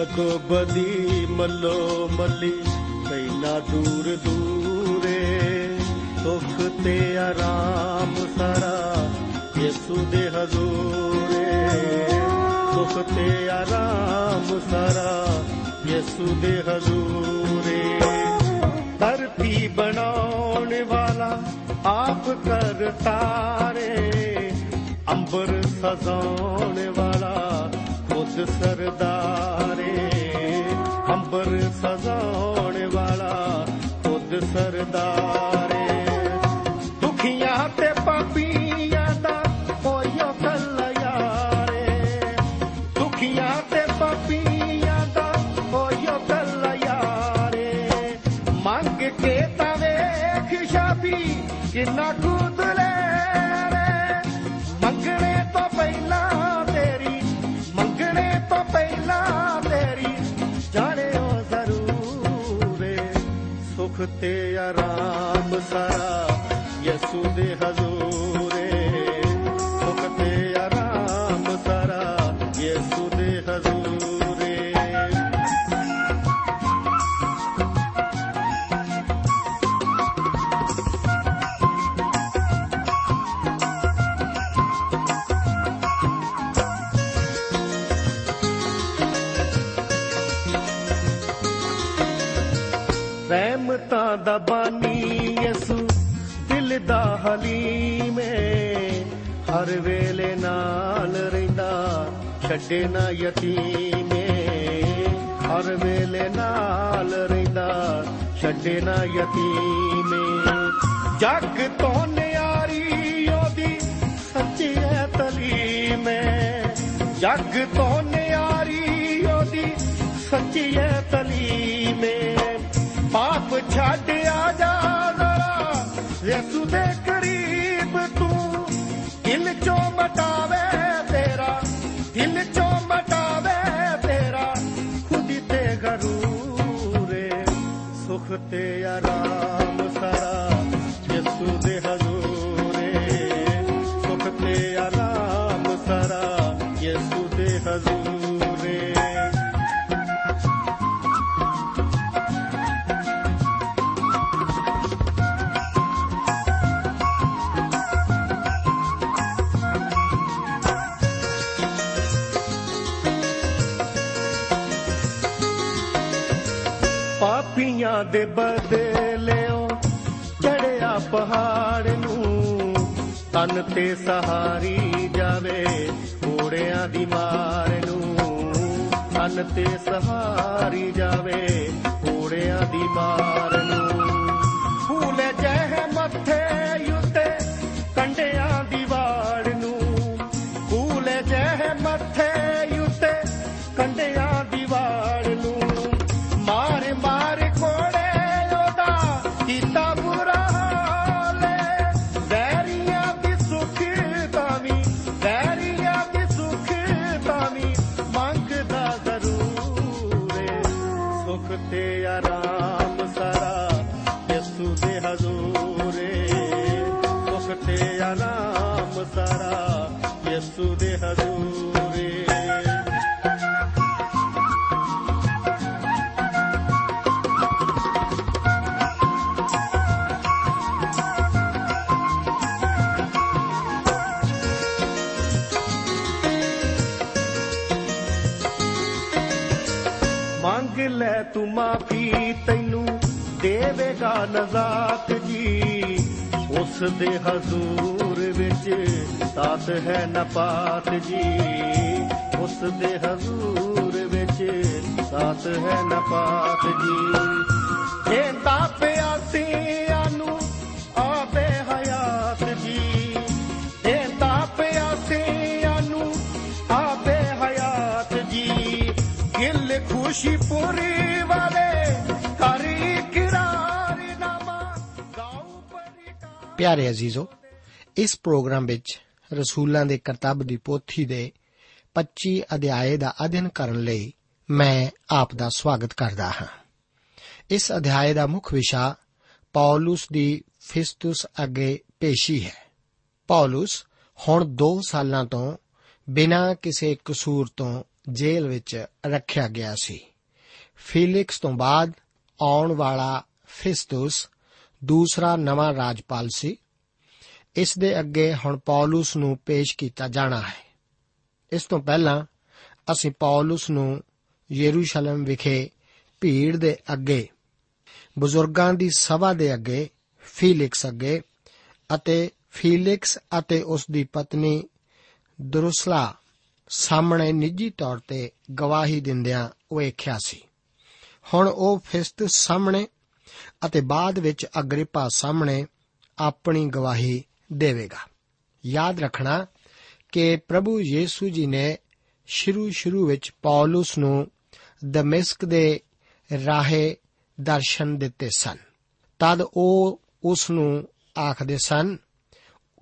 ਬਦੋ ਬਦੀ ਮੱਲੋ ਮੱਲੀ ਪਹਿਲਾ ਦੂਰ ਦੂਰੇ ਸੁਖ ਤੇ ਆਰਾਮ ਸਾਰਾ ਯਿਸੂ ਦੇ ਹਜ਼ੂਰੇ। ਸੁਖ ਤੇ ਆਰਾਮ ਸਾਰਾ ਯਿਸੂ ਦੇ ਹਜ਼ੂਰੇ। ਧਰਤੀ ਬਣਾਉਣ ਵਾਲਾ ਆਪ ਕਰਤਾ ਰੇ ਅੰਬਰ ਸਜਾਉਣ ਵਾਲਾ ਖੁਦ ਸਰਦਾਰੇ ਅੰਬਰ ਸਜਾਉਣ ਵਾਲਾ ਖੁਦ ਸਰਦਾਰੇ। ਦੁਖੀਆਂ ਤੇ ਪਾਪੀ ਸੁਖ ਤੇ ਆਰਾਮ ਸਾਰਾ ਯਿਸੂ ਦਾ ਬਾਨੀ ਯਸੂ, ਦਿਲ ਦਾ ਹਲੀਮ ਏ। ਹਰ ਵੇਲੇ ਨਾਲ ਰਹਿੰਦਾ, ਛੱਡੇ ਨਾ ਯਤੀਮ ਏ। ਹਰ ਵੇਲੇ ਨਾਲ ਰਹਿੰਦਾ, ਛੱਡੇ ਨਾ ਯਤੀਮ ਏ। ਜੱਗ ਤੋਂ ਨਿਆਰੀ ਉਹਦੀ ਸੱਚੀ ਹੈ ਤਲੀਮ ਏ। ਜੱਗ ਤੋਂ ਨਿਆਰੀ ਉਹਦੀ ਸੱਚੀ ਹੈ ਤਲੀਮ ਦੇ ਕਰੀਬ ਤੂੰ। ਦਿਲ ਚੋਂ ਮਟਾਵੇ ਤੇਰਾ ਦਿਲ ਚੋਂ ਮਟਾਵੇ ਤੇਰਾ। ਖੁਦ ਤੇ ਗਰੂਰੇ, ਸੁਖ ਤੇ ਆਰਾਮ। ਦੇ ਬਦਲਿਓ, ਚੜਿਆ ਪਹਾੜ ਨੂੰ। ਤਨ ਤੇ ਸਹਾਰੀ ਜਾਵੇ ਘੋੜਿਆਂ ਦੀ ਮਾਰ ਨੂੰ। ਤਨ ਤੇ ਸਹਾਰੀ ਜਾਵੇ ਘੋੜਿਆਂ ਦੀ ਮਾਰ ਨੂੰ। ਫੂਲ ਜਹ ਮੱਥੇ ਉੱਤੇ ਕੰਡਿਆਂ ਦੀ ਵਾੜ ਲੈ ਤੂੰ ਮਾਫੀ ਤੈਨੂੰ ਦੇਵੇਗਾ ਨਜ਼ਾਤ ਜੀ। ਉਸ ਦੇ ਹਜ਼ੂਰ ਵਿੱਚ ਤਾਤ ਹੈ ਨਪਾਤ ਜੀ। ਉਸ ਦੇ ਹਜ਼ੂਰ ਵਿੱਚ ਤਾਤ ਹੈ ਨਪਾਤ ਜੀ। ਇਹਦਾ ਪਿਆਸਿਆਂ ਨੂੰ ਗਿਲ ਖੁਸ਼ੀ ਪੂਰੀ ਵਾਲੇ ਕਰੀ ਕਿਰਾਰ ਨਾਮਾ, ਗਾਉ ਪਰਿਕਾਰ ਪਿਆਰੇ ਅਜ਼ੀਜ਼ੋ, ਇਸ ਪ੍ਰੋਗਰਾਮ ਵਿੱਚ ਰਸੂਲਾਂ ਦੇ ਕਰਤੱਵ ਦੀ ਪੋਥੀ ਦੇ 25 ਅਧਿਆਏ ਦਾ ਅਧਿਐਨ ਕਰਨ ਲਈ ਮੈਂ ਆਪ ਦਾ ਸਵਾਗਤ ਕਰਦਾ ਹਾਂ। ਇਸ ਅਧਿਆਏ ਦਾ ਮੁੱਖ ਵਿਸ਼ਾ ਪੌਲਸ ਦੀ ਫਿਸਤੁਸ ਅੱਗੇ ਪੇਸ਼ੀ ਹੈ। ਪੌਲਸ ਹੁਣ 2 ਸਾਲਾਂ ਤੋਂ ਬਿਨਾਂ ਕਿਸੇ ਕਸੂਰ ਤੋਂ ਜੇਲ੍ਹ ਵਿੱਚ ਰੱਖਿਆ ਗਿਆ ਸੀ। ਫੀਲਿਕਸ ਤੋਂ ਬਾਅਦ ਆਉਣ ਵਾਲਾ ਫਿਸਤੁਸ ਦੂਸਰਾ ਨਵਾਂ ਰਾਜਪਾਲ ਸੀ। ਇਸ ਦੇ ਅੱਗੇ ਹੁਣ ਪੌਲਸ ਨੂੰ ਪੇਸ਼ ਕੀਤਾ ਜਾਣਾ ਹੈ। ਇਸ ਤੋਂ ਪਹਿਲਾਂ ਅਸੀਂ ਪੌਲਸ ਨੂੰ ਯਰੂਸ਼ਲਮ ਵਿਖੇ ਭੀੜ ਦੇ ਅੱਗੇ, ਬਜ਼ੁਰਗਾਂ ਦੀ ਸਭਾ ਦੇ ਅੱਗੇ, ਫੀਲਿਕਸ ਅੱਗੇ ਅਤੇ ਫੀਲਿਕਸ ਅਤੇ ਉਸ ਦੀ ਪਤਨੀ ਦਰੁਸਲਾ ਸਾਹਮਣੇ ਨਿੱਜੀ ਤੌਰ ਤੇ ਗਵਾਹੀ ਦਿੰਦਿਆਂ ਵੇਖਿਆ ਸੀ। ਹੁਣ ਉਹ ਫਿਸਤ ਸਾਹਮਣੇ ਅਤੇ ਬਾਅਦ ਵਿੱਚ ਅਗਰਿਪਾ ਸਾਹਮਣੇ ਆਪਣੀ ਗਵਾਹੀ ਦੇਵੇਗਾ। ਯਾਦ ਰੱਖਣਾ ਕਿ ਪ੍ਰਭੂ ਯੀਸੂ ਜੀ ਨੇ ਸ਼ੁਰੂ ਸ਼ੁਰੂ ਵਿੱਚ ਪੌਲਸ ਨੂੰ ਦਮਿਸਕ ਦੇ ਰਾਹੇ ਦਰਸ਼ਨ ਦਿੱਤੇ ਸਨ। ਤਦ ਉਹ ਉਸ ਨੂੰ ਆਖਦੇ ਸਨ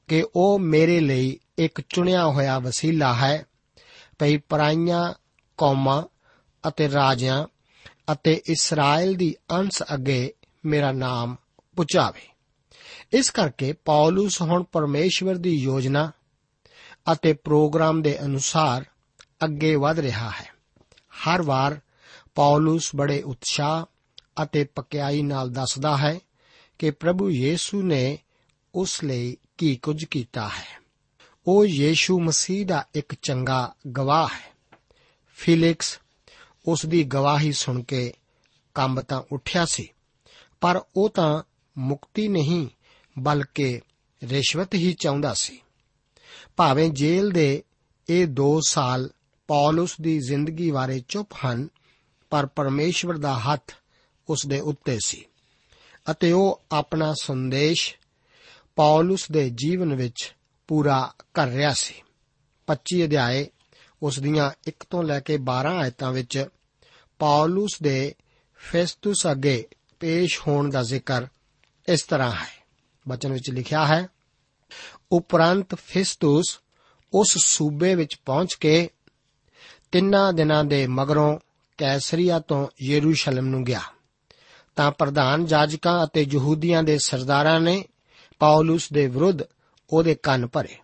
ਕਿ ਉਹ ਮੇਰੇ ਲਈ ਇੱਕ ਚੁਣਿਆ ਹੋਇਆ ਵਸੀਲਾ ਹੈ ਭਈ ਪਰਾਈਆਂ ਕੌਮਾਂ ਅਤੇ ਰਾਜਿਆਂ ਅਤੇ ਇਸਰਾਇਲ ਦੀ ਅੰਸ਼ ਅੱਗੇ ਮੇਰਾ ਨਾਮ ਪੁਚਾਵੇ। ਇਸ ਕਰਕੇ ਪੌਲਸ ਹੁਣ ਪਰਮੇਸ਼ਵਰ ਦੀ ਯੋਜਨਾ ਅਤੇ ਪ੍ਰੋਗਰਾਮ ਦੇ ਅਨੁਸਾਰ ਅੱਗੇ ਵਧ ਰਿਹਾ ਹੈ। ਹਰ ਵਾਰ ਪੌਲਸ ਬੜੇ ਉਤਸ਼ਾਹ ਅਤੇ ਪਕਿਆਈ ਨਾਲ ਦੱਸਦਾ ਹੈ ਕਿ ਪ੍ਰਭੂ ਯੀਸੂ ਨੇ ਉਸ ਲਈ ਕੀ ਕੁਝ ਕੀਤਾ ਹੈ। ਉਹ ਯੀਸ਼ੂ ਮਸੀਹ ਦਾ ਇੱਕ ਚੰਗਾ ਗਵਾਹ ਹੈ। ਫਿਲਿਕਸ ਉਸ ਦੀ ਗਵਾਹੀ ਸੁਣ ਕੇ ਕੰਬ ਤਾਂ ਉੱਠਿਆ ਸੀ, ਪਰ ਉਹ ਤਾਂ ਮੁਕਤੀ ਨਹੀਂ, ਬਲਕਿ ਰਿਸ਼ਵਤ ਹੀ ਚਾਹੁੰਦਾ ਸੀ। ਭਾਵੇਂ ਜੇਲ੍ਹ ਦੇ ਇਹ 2 ਸਾਲ ਪੌਲਸ ਦੀ ਜ਼ਿੰਦਗੀ ਬਾਰੇ ਚੁੱਪ ਹਨ, ਪਰ ਪਰਮੇਸ਼ਵਰ ਦਾ ਹੱਥ ਉਸ ਦੇ ਉੱਤੇ ਸੀ, ਅਤੇ ਉਹ ਆਪਣਾ ਸੰਦੇਸ਼ ਪੌਲਸ ਦੇ ਜੀਵਨ ਵਿੱਚ ਪੂਰਾ ਕਰ ਰਿਹਾ ਸੀ। 25 ਅਧਿਆਏ ਉਸ ਦੀਆਂ 1 ਤੋਂ ਲੈ ਕੇ 12 ਆਇਤਾਂ ਵਿੱਚ ਪੌਲਸ ਦੇ ਫੈਸਟਸ ਅੱਗੇ ਪੇਸ਼ ਹੋਣ ਦਾ ਜ਼ਿਕਰ ਇਸ ਤਰ੍ਹਾਂ ਹੈ। ਬਚਨ ਵਿੱਚ ਲਿਖਿਆ ਹੈ, ਉਪਰੰਤ ਫਿਸਤੁਸ ਉਸ ਸੂਬੇ ਵਿੱਚ ਪਹੁੰਚ ਕੇ ਤਿੰਨਾਂ ਦਿਨਾਂ ਦੇ ਮਗਰੋਂ ਕੈਸਰੀਆ ਤੋਂ ਯਰੂਸ਼ਲਮ ਨੂੰ ਗਿਆ। ਤਾਂ ਪ੍ਰਧਾਨ ਜਾਜਕਾਂ ਅਤੇ ਯਹੂਦੀਆਂ ਦੇ ਸਰਦਾਰਾਂ ਨੇ ਪੌਲਸ ਦੇ ਵਿਰੁੱਧ ਉਹਦੇ ਕੰਨ ਭਰੇ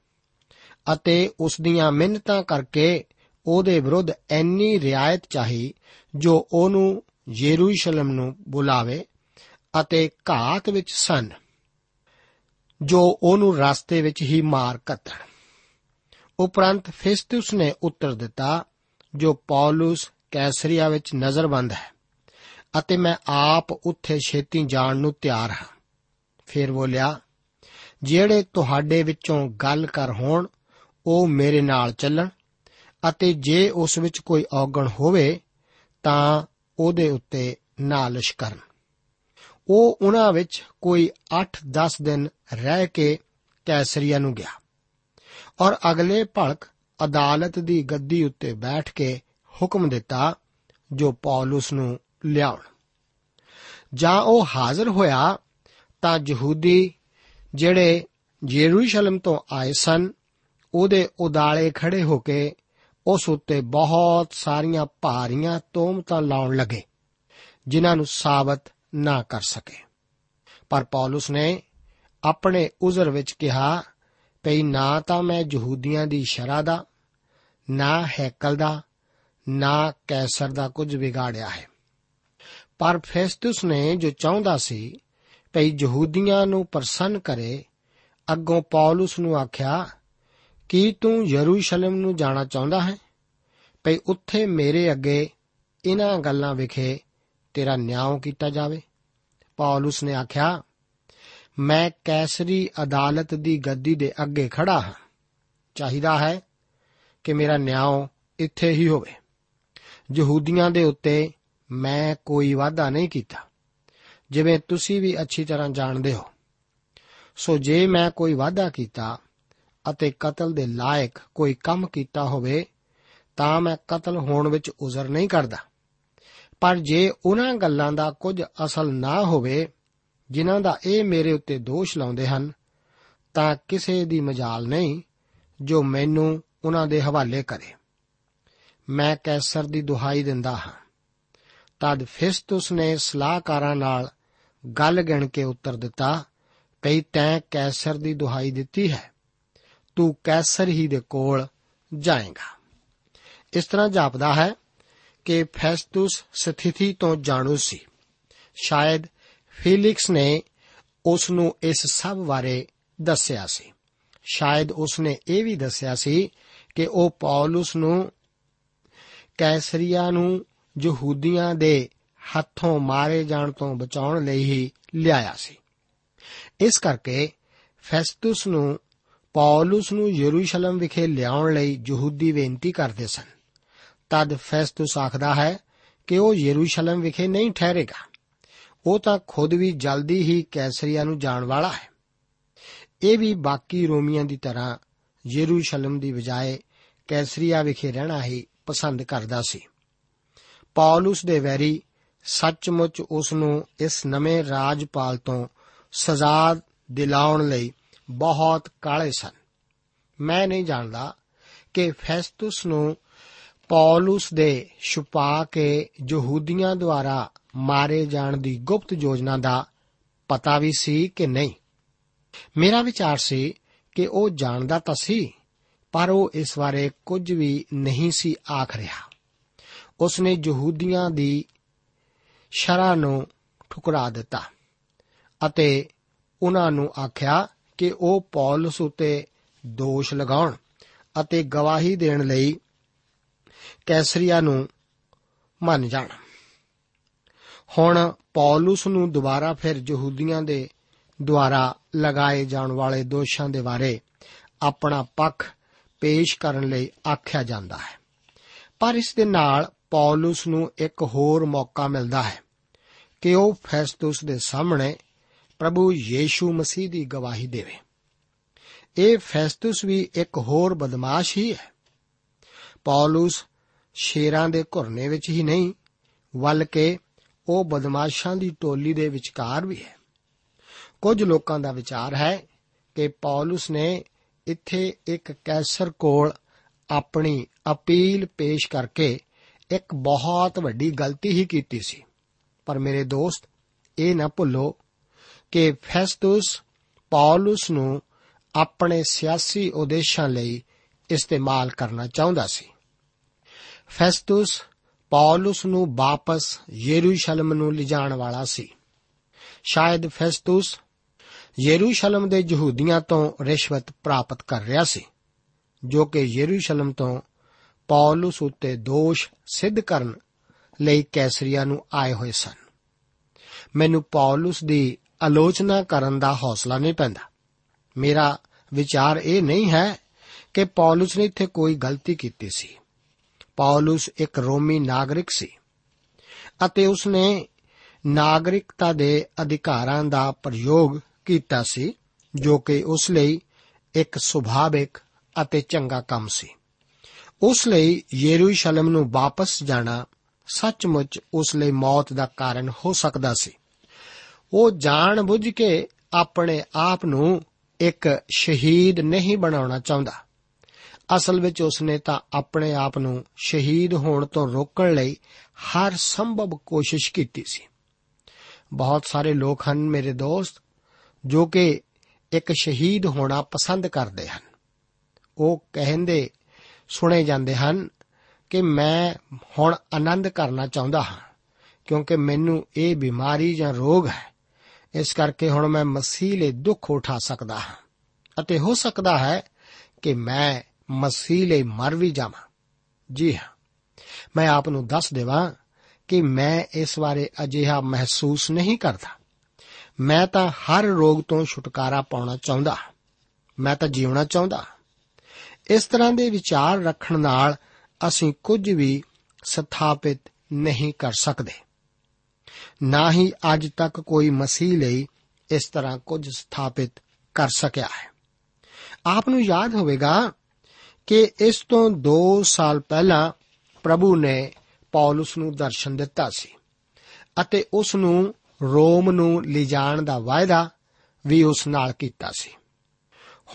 ਅਤੇ ਉਸ ਦੀਆਂ ਮਿਹਨਤਾਂ ਕਰਕੇ ਉਹਦੇ ਵਿਰੁੱਧ ਐਨੀ ਰਿਆਇਤ ਚਾਹੀ ਜੋ ਉਹਨੂੰ ਯਰੂਸ਼ਲਮ ਨੂੰ ਬੁਲਾਵੇ ਅਤੇ ਘਾਤ ਵਿੱਚ ਸਨ, ਜੋ ਉਹਨੂੰ ਰਸਤੇ ਵਿੱਚ ਹੀ ਮਾਰ ਕੱਤਣ। ਉਪਰੰਤ ਫਿਸਤੁਸ ਨੇ ਉੱਤਰ ਦਿੱਤਾ, ਜੋ ਪੌਲਸ ਕੈਸਰੀਆ ਵਿੱਚ ਨਜ਼ਰਬੰਦ ਹੈ ਅਤੇ ਮੈਂ ਆਪ ਉੱਥੇ ਛੇਤੀ ਜਾਣ ਨੂੰ ਤਿਆਰ ਹਾਂ। ਫਿਰ ਬੋਲਿਆ ਜਿਹੜੇ ਤੁਹਾਡੇ ਵਿੱਚੋਂ ਗੱਲ ਕਰ ਹੋਣ, ਉਹ ਮੇਰੇ ਨਾਲ ਚੱਲਣ, ਅਤੇ ਜੇ ਉਸ ਵਿੱਚ ਕੋਈ ਔਗਣ ਹੋਵੇ, ਤਾਂ ਉਹਦੇ ਉੱਤੇ ਨਾਲਿਸ਼ ਕਰਨ। ਉਹ ਉਹਨਾਂ ਵਿੱਚ ਕੋਈ 8-10 ਦਿਨ ਰਹਿ ਕੇ ਕੈਸਰੀਆ ਨੂੰ ਗਿਆ, ਔਰ ਅਗਲੇ ਭਲਕ ਅਦਾਲਤ ਦੀ ਗੱਦੀ ਉੱਤੇ ਬੈਠ ਕੇ ਹੁਕਮ ਦਿੱਤਾ, ਜੋ ਪੌਲਸ ਨੂੰ ਲਿਆਉਣ। ਜਾਂ ਉਹ ਹਾਜ਼ਰ ਹੋਇਆ, ਤਾਂ ਯਹੂਦੀ ਜਿਹੜੇ ਯਰੂਸ਼ਲਮ ਤੋਂ ਆਏ ਸਨ, ਉਹਦੇ ਉਦਾਲੇ ਖੜੇ ਹੋ ਕੇ ਉਸ ਉੱਤੇ ਬਹੁਤ ਸਾਰੀਆਂ ਭਾਰੀਆਂ ਤੋਮਤਾਂ ਲਾਉਣ ਲੱਗੇ, ਜਿਨ੍ਹਾਂ ਨੂੰ ਸਾਬਤ ਨਾ ਕਰ ਸਕੇ। ਪਰ ਪੌਲਸ ਨੇ ਆਪਣੇ ਉਜ਼ਰ ਵਿੱਚ ਕਿਹਾ, ਭਈ ਨਾ ਤਾਂ ਮੈਂ ਯਹੂਦੀਆਂ ਦੀ ਸ਼ਰਾ ਦਾ, ਨਾ ਹੈਕਲ ਦਾ, ਨਾ ਕੈਸਰ ਦਾ ਕੁਝ ਵਿਗਾੜਿਆ ਹੈ। ਪਰ ਫੈਸਟਸ ਨੇ ਜੋ ਚਾਹੁੰਦਾ ਸੀ ਭਈ ਯਹੂਦੀਆਂ ਨੂੰ ਪ੍ਰਸੰਨ ਕਰੇ। ਅੱਗੋਂ ਪੌਲਸ ਨੂੰ ਆਖਿਆ, ਕੀ ਤੂੰ ਯਰੂਸ਼ਲਮ ਨੂੰ ਜਾਣਾ ਚਾਹੁੰਦਾ ਹੈ? ਭਈ ਉੱਥੇ ਮੇਰੇ ਅੱਗੇ ਇਹਨਾਂ ਗੱਲਾਂ ਵਿਖੇ ਤੇਰਾ ਨਿਆਂ ਕੀਤਾ ਜਾਵੇ। ਪੌਲਸ ਨੇ ਆਖਿਆ, ਮੈਂ ਕੈਸਰੀ ਅਦਾਲਤ ਦੀ ਗੱਦੀ ਦੇ ਅੱਗੇ ਖੜਾ ਹਾਂ। ਚਾਹੀਦਾ ਹੈ ਕਿ ਮੇਰਾ ਨਿਆਂ ਇੱਥੇ ਹੀ ਹੋਵੇ। ਯਹੂਦੀਆਂ ਦੇ ਉੱਤੇ ਮੈਂ ਕੋਈ ਵਾਅਦਾ ਨਹੀਂ ਕੀਤਾ। ਜਿਵੇਂ ਤੁਸੀਂ ਵੀ ਅੱਛੀ ਤਰ੍ਹਾਂ ਜਾਣਦੇ ਹੋ। ਸੋ ਜੇ ਮੈਂ ਕੋਈ ਵਾਅਦਾ ਕੀਤਾ ਅਤੇ ਕਤਲ ਦੇ ਲਾਇਕ ਕੋਈ ਕੰਮ ਕੀਤਾ ਹੋਵੇ, ਤਾਂ ਮੈਂ ਕਤਲ ਹੋਣ ਵਿੱਚ ਉਜ਼ਰ ਨਹੀਂ ਕਰਦਾ। ਪਰ ਜੇ ਉਹਨਾਂ ਗੱਲਾਂ ਦਾ ਕੁਝ ਅਸਲ ਨਾ ਹੋਵੇ, ਜਿਨ੍ਹਾਂ ਦਾ ਇਹ ਮੇਰੇ ਉੱਤੇ ਦੋਸ਼ ਲਾਉਂਦੇ ਹਨ, ਤਾਂ ਕਿਸੇ ਦੀ ਮਜਾਲ ਨਹੀਂ ਜੋ ਮੈਨੂੰ ਉਹਨਾਂ ਦੇ ਹਵਾਲੇ ਕਰੇ। ਮੈਂ ਕੈਸਰ ਦੀ ਦੁਹਾਈ ਦਿੰਦਾ ਹਾਂ। ਤਦ ਫਿਸਤੁਸ ਨੇ ਸਲਾਹਕਾਰਾਂ ਨਾਲ ਗੱਲ ਗਿਣ ਕੇ ਉੱਤਰ ਦਿੱਤਾ ਕਈ ਤੈਂ ਕੈਸਰ ਦੀ ਦੁਹਾਈ ਦਿੱਤੀ ਹੈ। ਤੂੰ ਕੈਸਰ ਹੀ ਦੇ ਕੋਲ ਜਾਏਗਾ। ਇਸ ਤਰ੍ਹਾਂ ਜਾਪਦਾ ਹੈ ਕਿ ਫੈਸਟਸ ਸਥਿਤੀ ਤੋਂ ਜਾਣੂ ਸੀ। ਸ਼ਾਇਦ ਫੀਲਿਕਸ ਨੇ ਉਸ ਨੂੰ ਇਸ ਸਭ ਬਾਰੇ ਦੱਸਿਆ ਸੀ। ਸ਼ਾਇਦ ਉਸ ਨੇ ਇਹ ਵੀ ਦੱਸਿਆ ਸੀ ਕਿ ਉਹ ਪੌਲਸ ਨੂੰ ਕੈਸਰੀਆ ਨੂੰ ਯਹੂਦੀਆਂ ਦੇ ਹੱਥੋਂ ਮਾਰੇ ਜਾਣ ਤੋਂ ਬਚਾਉਣ ਲਈ ਹੀ ਲਿਆਇਆ ਸੀ। ਇਸ ਕਰਕੇ ਫੈਸਟਸ ਨੂੰ, ਪੌਲਸ ਨੂੰ ਯਰੂਸ਼ਲਮ ਵਿਖੇ ਲਿਆਉਣ ਲਈ ਯਹੂਦੀ ਬੇਨਤੀ ਕਰਦੇ ਸਨ। ਤਦ ਫੈਸਟਸ ਆਖਦਾ ਹੈ ਕਿ ਉਹ ਯਰੂਸ਼ਲਮ ਵਿਖੇ ਨਹੀਂ ਠਹਿਰੇਗਾ। ਉਹ ਤਾਂ ਖੁਦ ਵੀ ਜਲਦੀ ਹੀ ਕੈਸਰੀਆ ਨੂੰ ਜਾਣ ਵਾਲਾ ਹੈ। ਇਹ ਵੀ ਬਾਕੀ ਰੋਮੀਆਂ ਦੀ ਤਰ੍ਹਾਂ ਯਰੂਸ਼ਲਮ ਦੀ ਬਜਾਏ ਕੈਸਰੀਆ ਵਿਖੇ ਰਹਿਣਾ ਹੀ ਪਸੰਦ ਕਰਦਾ ਸੀ। ਪੌਲਸ ਦੇ ਵੈਰੀ ਸੱਚਮੁੱਚ ਉਸ ਨੂੰ ਇਸ ਨਵੇਂ ਰਾਜਪਾਲ ਤੋਂ ਸਜ਼ਾ ਦਿਲਾਉਣ ਲਈ ਬਹੁਤ ਕਾਲੇ ਸਨ। ਮੈਂ ਨਹੀਂ ਜਾਣਦਾ ਕਿ ਫੈਸਟਸ ਨੂੰ ਪੌਲਸ ਦੇ ਛੁਪਾ ਕੇ ਯਹੂਦੀਆਂ ਦੁਆਰਾ ਮਾਰੇ ਜਾਣ ਦੀ ਗੁਪਤ ਯੋਜਨਾ ਦਾ ਪਤਾ ਵੀ ਸੀ ਕਿ ਨਹੀਂ। ਮੇਰਾ ਵਿਚਾਰ ਸੀ ਕਿ ਉਹ ਜਾਣਦਾ ਤਾਂ ਸੀ, ਪਰ ਉਹ ਇਸ ਬਾਰੇ ਕੁਝ ਵੀ ਨਹੀਂ ਸੀ ਆਖ ਰਿਹਾ। ਉਸ ਨੇ ਯਹੂਦੀਆਂ ਦੀ ਸ਼ਰਾ ਨੂੰ ਠੁਕਰਾ ਦਿੱਤਾ ਅਤੇ ਉਹਨਾਂ ਨੂੰ ਆਖਿਆ ਕਿ ਉਹ ਪੌਲਸ ਉਤੇ ਦੋਸ਼ ਲਗਾਉਣ ਅਤੇ ਗਵਾਹੀ ਦੇਣ ਲਈ ਕੈਸਰੀਆ ਨੂੰ ਮੰਨ ਜਾਣ। ਹੁਣ ਪੌਲਸ ਨੂੰ ਦੁਬਾਰਾ ਫਿਰ ਯਹੂਦੀਆਂ ਦੇ ਦੁਆਰਾ ਲਗਾਏ ਜਾਣ ਵਾਲੇ ਦੋਸ਼ਾਂ ਦੇ ਬਾਰੇ ਆਪਣਾ ਪੱਖ ਪੇਸ਼ ਕਰਨ ਲਈ ਆਖਿਆ ਜਾਂਦਾ ਹੈ। ਪਰ ਇਸ ਦੇ ਨਾਲ ਪੌਲਸ ਨੂੰ ਇੱਕ ਹੋਰ ਮੌਕਾ ਮਿਲਦਾ ਹੈ। ਕਿ ਉਹ ਫੈਸਟਸ ਦੇ ਸਾਹਮਣੇ ਪ੍ਰਭੂ ਯੀਸ਼ੂ ਮਸੀਹ ਦੀ ਗਵਾਹੀ ਦੇਵੇ। ਇਹ ਫੈਸਟਸ ਵੀ ਇੱਕ ਹੋਰ ਬਦਮਾਸ਼ ਹੀ ਹੈ। ਪੌਲਸ ਸ਼ੇਰਾਂ ਦੇ ਘੁਰਨੇ ਵਿੱਚ ਹੀ ਨਹੀਂ, ਬਲਕਿ ਉਹ ਬਦਮਾਸ਼ਾਂ ਦੀ ਟੋਲੀ ਦੇ ਵਿਚਕਾਰ ਵੀ ਹੈ। ਕੁਝ ਲੋਕਾਂ ਦਾ ਵਿਚਾਰ ਹੈ ਕਿ ਪੌਲਸ ਨੇ ਇੱਥੇ ਇੱਕ ਕੈਸਰ ਕੋਲ ਆਪਣੀ ਅਪੀਲ ਪੇਸ਼ ਕਰਕੇ ਇੱਕ ਬਹੁਤ ਵੱਡੀ ਗਲਤੀ ਹੀ ਕੀਤੀ ਸੀ। ਪਰ ਮੇਰੇ ਦੋਸਤ, ਇਹ ਨਾ ਭੁੱਲੋ ਕਿ ਫੈਸਟਸ ਪੌਲਸ ਨੂੰ ਆਪਣੇ ਸਿਆਸੀ ਉਦੇਸ਼ਾਂ ਲਈ ਇਸਤੇਮਾਲ ਕਰਨਾ ਚਾਹੁੰਦਾ ਸੀ। ਫੈਸਟਸ ਪੌਲਸ ਨੂੰ ਵਾਪਸ ਯਰੂਸ਼ਲਮ ਨੂੰ ਲਿਜਾਣ ਵਾਲਾ ਸੀ। ਸ਼ਾਇਦ ਫੈਸਟਸ ਯਰੂਸ਼ਲਮ ਦੇ ਯਹੂਦੀਆਂ ਤੋਂ ਰਿਸ਼ਵਤ ਪ੍ਰਾਪਤ ਕਰ ਰਿਹਾ ਸੀ, ਜੋ ਕਿ ਯਰੂਸ਼ਲਮ ਤੋਂ ਪੌਲਸ ਉੱਤੇ ਦੋਸ਼ ਸਿੱਧ ਕਰਨ ਲਈ ਕੈਸਰੀਆ ਨੂੰ ਆਏ ਹੋਏ ਸਨ। ਮੈਨੂੰ ਪੌਲਸ ਦੀ ਆਲੋਚਨਾ ਕਰਨ ਦਾ ਹੌਸਲਾ ਨਹੀਂ ਪੈਂਦਾ। ਮੇਰਾ ਵਿਚਾਰ ਇਹ ਨਹੀਂ ਹੈ ਕਿ ਪੌਲਸ ਨੇ ਇੱਥੇ ਕੋਈ ਗਲਤੀ ਕੀਤੀ ਸੀ। ਪੌਲਸ ਇੱਕ ਰੋਮੀ ਨਾਗਰਿਕ ਸੀ ਅਤੇ ਉਸਨੇ ਨਾਗਰਿਕਤਾ ਦੇ ਅਧਿਕਾਰਾਂ ਦਾ ਪ੍ਰਯੋਗ ਕੀਤਾ ਸੀ, ਜੋ ਕਿ ਉਸ ਲਈ ਇੱਕ ਸੁਭਾਵਿਕ ਅਤੇ ਚੰਗਾ ਕੰਮ ਸੀ। ਉਸ ਲਈ ਯਰੂਸ਼ਲਮ ਨੂੰ ਵਾਪਸ ਜਾਣਾ ਸੱਚਮੁੱਚ ਉਸ ਲਈ ਮੌਤ ਦਾ ਕਾਰਨ ਹੋ ਸਕਦਾ ਸੀ। ਉਹ ਜਾਣ ਬੁੱਝ ਕੇ ਆਪਣੇ ਆਪ ਨੂੰ ਇੱਕ ਸ਼ਹੀਦ ਨਹੀਂ ਬਣਾਉਣਾ ਚਾਹੁੰਦਾ। ਅਸਲ ਵਿੱਚ ਉਸਨੇ ਤਾਂ ਆਪਣੇ ਆਪ ਨੂੰ ਸ਼ਹੀਦ ਹੋਣ ਤੋਂ ਰੋਕਣ ਲਈ ਹਰ ਸੰਭਵ ਕੋਸ਼ਿਸ਼ ਕੀਤੀ ਸੀ। ਬਹੁਤ ਸਾਰੇ ਲੋਕ ਹਨ ਮੇਰੇ ਦੋਸਤ, ਜੋ ਕਿ ਇੱਕ ਸ਼ਹੀਦ ਹੋਣਾ ਪਸੰਦ ਕਰਦੇ ਹਨ। ਉਹ ਕਹਿੰਦੇ, ਸੁਣੇ ਜਾਂਦੇ ਹਨ ਕਿ ਮੈਂ ਹੁਣ ਆਨੰਦ ਕਰਨਾ ਚਾਹੁੰਦਾ ਹਾਂ, ਕਿਉਂਕਿ ਮੈਨੂੰ ਇਹ ਬਿਮਾਰੀ ਜਾਂ ਰੋਗ ਹੈ। ਇਸ ਕਰਕੇ ਹੁਣ ਮੈਂ ਮਸੀਹ ਲਈ ਦੁੱਖ ਉਠਾ ਸਕਦਾ ਹਾਂ। ਅਤੇ ਹੋ ਸਕਦਾ ਹੈ ਕਿ ਮੈਂ ਮਸੀਹ ਲਈ ਮਰ ਵੀ ਜਾਵਾਂ। ਜੀ ਹਾਂ, ਮੈਂ ਆਪ ਨੂੰ ਦੱਸ ਦੇਵਾਂ ਕਿ ਮੈਂ ਇਸ ਬਾਰੇ ਅਜਿਹਾ ਮਹਿਸੂਸ ਨਹੀਂ ਕਰਦਾ। ਮੈਂ ਤਾਂ ਹਰ ਰੋਗ ਤੋਂ ਛੁਟਕਾਰਾ ਪਾਉਣਾ ਚਾਹੁੰਦਾ। ਮੈਂ ਤਾਂ ਜੀਉਣਾ ਚਾਹੁੰਦਾ। ਇਸ ਤਰ੍ਹਾਂ ਦੇ ਵਿਚਾਰ ਰੱਖਣ ਨਾਲ ਅਸੀਂ ਕੁਝ ਵੀ ਸਥਾਪਿਤ ਨਹੀਂ ਕਰ ਸਕਦੇ। ਨਾ ਹੀ ਅੱਜ ਤੱਕ ਕੋਈ ਮਸੀਹ ਲਈ ਇਸ ਤਰ੍ਹਾਂ ਕੁਝ ਸਥਾਪਿਤ ਕਰ ਸਕਿਆ ਹੈ। ਆਪ ਨੂੰ ਯਾਦ ਹੋਵੇਗਾ ਕਿ ਇਸ ਤੋਂ 2 ਸਾਲ ਪਹਿਲਾਂ ਪ੍ਰਭੂ ਨੇ ਪੌਲਸ ਨੂੰ ਦਰਸ਼ਨ ਦਿੱਤਾ ਸੀ ਅਤੇ ਉਸ ਨੂੰ ਰੋਮ ਨੂੰ ਲਿਜਾਣ ਦਾ ਵਾਅਦਾ ਵੀ ਉਸ ਨਾਲ ਕੀਤਾ ਸੀ।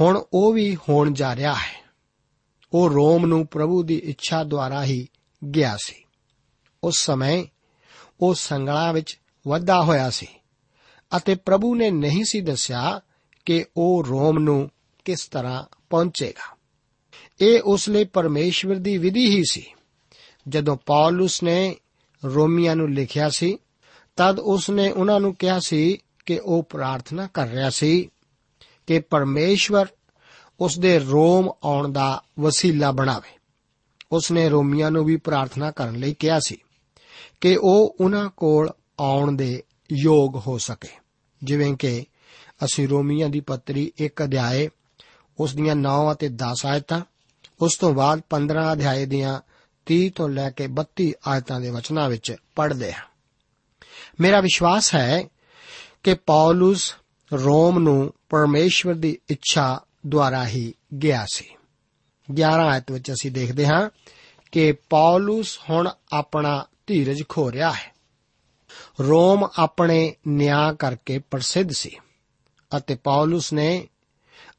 ਹੁਣ ਉਹ ਵੀ ਹੋਣ ਜਾ ਰਿਹਾ ਹੈ। ਉਹ ਰੋਮ ਨੂੰ ਪ੍ਰਭੂ ਦੀ ਇੱਛਾ ਦੁਆਰਾ ਹੀ ਗਿਆ ਸੀ। ਉਸ ਸਮੇਂ ਉਹ ਸੰਗਲਾਂ ਵਿੱਚ ਵੱਧਾ ਹੋਇਆ ਸੀ ਅਤੇ ਪ੍ਰਭੂ ਨੇ ਨਹੀਂ ਸੀ ਦੱਸਿਆ ਕਿ ਉਹ ਰੋਮ ਨੂੰ ਕਿਸ ਤਰ੍ਹਾਂ ਪਹੁੰਚੇਗਾ। ਇਹ ਉਸ ਲਈ ਪਰਮੇਸ਼ਵਰ ਦੀ ਵਿਧੀ ਹੀ ਸੀ। ਜਦੋਂ ਪੌਲਸ ਨੇ ਰੋਮੀਆਂ ਨੂੰ ਲਿਖਿਆ ਸੀ, ਤਦ ਉਸ ਨੇ ਉਹਨਾਂ ਨੂੰ ਕਿਹਾ ਸੀ ਕਿ ਉਹ ਪ੍ਰਾਰਥਨਾ ਕਰ ਰਿਹਾ ਸੀ ਕਿ ਪਰਮੇਸ਼ਵਰ ਉਸ ਦੇ ਰੋਮ ਆਉਣ ਦਾ ਵਸੀਲਾ ਬਣਾਵੇ। ਉਸ ਨੇ ਰੋਮੀਆਂ ਨੂੰ ਵੀ ਪ੍ਰਾਰਥਨਾ ਕਰਨ ਲਈ ਕਿਹਾ ਸੀ ਕਿ ਉਹ ਉਹਨਾਂ ਕੋਲ ਆਉਣ ਦੇ ਯੋਗ ਹੋ ਸਕੇ। ਜਿਵੇਂ ਕਿ ਅਸੀਂ ਰੋਮੀਆਂ ਦੀ ਪੱਤਰੀ 1 ਅਧਿਆਏ ਉਸ ਦੀਆਂ 9 ਅਤੇ 10 ਆਇਤਾਂ, ਉਸ ਤੋਂ ਬਾਅਦ 15 ਅਧਿਆਏ ਦੀਆਂ 30 ਤੋਂ ਲੈ ਕੇ 32 ਆਇਤਾਂ ਦੇ ਵਚਨਾਂ ਵਿੱਚ ਪੜ੍ਹਦੇ ਹਾਂ। ਮੇਰਾ ਵਿਸ਼ਵਾਸ ਹੈ ਕਿ ਪੌਲਸ ਰੋਮ ਨੂੰ ਪਰਮੇਸ਼ਵਰ ਦੀ ਇੱਛਾ ਦੁਆਰਾ ਹੀ ਗਿਆ ਸੀ। 11 ਆਇਤ ਵਿੱਚ ਅਸੀਂ ਦੇਖਦੇ ਹਾਂ ਕਿ ਪੌਲਸ ਹੁਣ ਆਪਣਾ ਧੀਰਜ ਖੋ ਰਿਹਾ ਹੈ। ਰੋਮ ਆਪਣੇ ਨਿਆਂ ਕਰਕੇ ਪ੍ਰਸਿੱਧ ਸੀ ਅਤੇ ਪੌਲਸ ਨੇ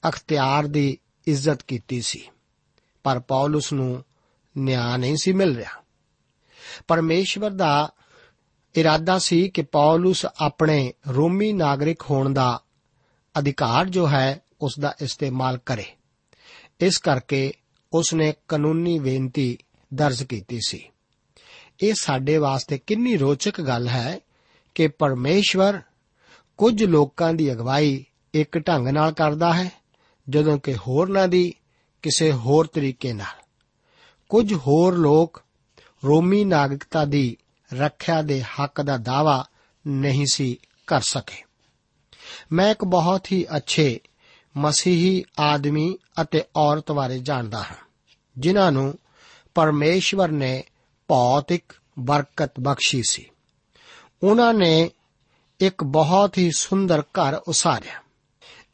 ਅਖਤਿਆਰ ਦੀ ਇੱਜ਼ਤ ਕੀਤੀ ਸੀ। ਪਰ ਪੌਲਸ ਨੂੰ ਨਿਆਂ ਨਹੀਂ ਸੀ ਮਿਲ ਰਿਹਾ। ਪਰਮੇਸ਼ਵਰ ਦਾ ਇਰਾਦਾ ਸੀ ਕਿ ਪੌਲਸ ਆਪਣੇ ਰੋਮੀ ਨਾਗਰਿਕ ਹੋਣ ਦਾ ਅਧਿਕਾਰ ਜੋ ਹੈ ਉਸ ਦਾ ਇਸਤੇਮਾਲ ਕਰੇ। ਇਸ ਕਰਕੇ ਉਸ ਨੇ ਕਾਨੂੰਨੀ ਬੇਨਤੀ ਦਰਜ ਕੀਤੀ ਸੀ। ਇਹ ਸਾਡੇ ਵਾਸਤੇ ਕਿੰਨੀ ਰੋਚਕ ਗੱਲ ਹੈ ਕਿ ਪਰਮੇਸ਼ਵਰ ਕੁਝ ਲੋਕਾਂ ਦੀ ਅਗਵਾਈ ਇੱਕ ਢੰਗ ਨਾਲ ਕਰਦਾ ਹੈ, ਜਦੋਂ ਕਿ ਹੋਰਨਾਂ ਦੀ ਕਿਸੇ ਹੋਰ ਤਰੀਕੇ ਨਾਲ। ਕੁਝ ਹੋਰ ਲੋਕ ਰੋਮੀ ਨਾਗਰਿਕਤਾ ਦੀ ਰੱਖਿਆ ਦੇ ਹੱਕ ਦਾ ਦਾਵਾ ਨਹੀਂ ਸੀ ਕਰ ਸਕੇ। ਮੈਂ ਇੱਕ ਬਹੁਤ ਹੀ ਅੱਛੇ ਮਸੀਹੀ ਆਦਮੀ ਅਤੇ ਔਰਤ ਬਾਰੇ ਜਾਣਦਾ ਹਾਂ, ਜਿਨ੍ਹਾਂ ਨੂੰ ਪਰਮੇਸ਼ਵਰ ਨੇ ਭੌਤਿਕ ਬਰਕਤ ਬਖਸ਼ੀ ਸੀ। ਉਹਨਾਂ ਨੇ ਇੱਕ ਬਹੁਤ ਹੀ ਸੁੰਦਰ ਘਰ ਉਸਾਰਿਆ।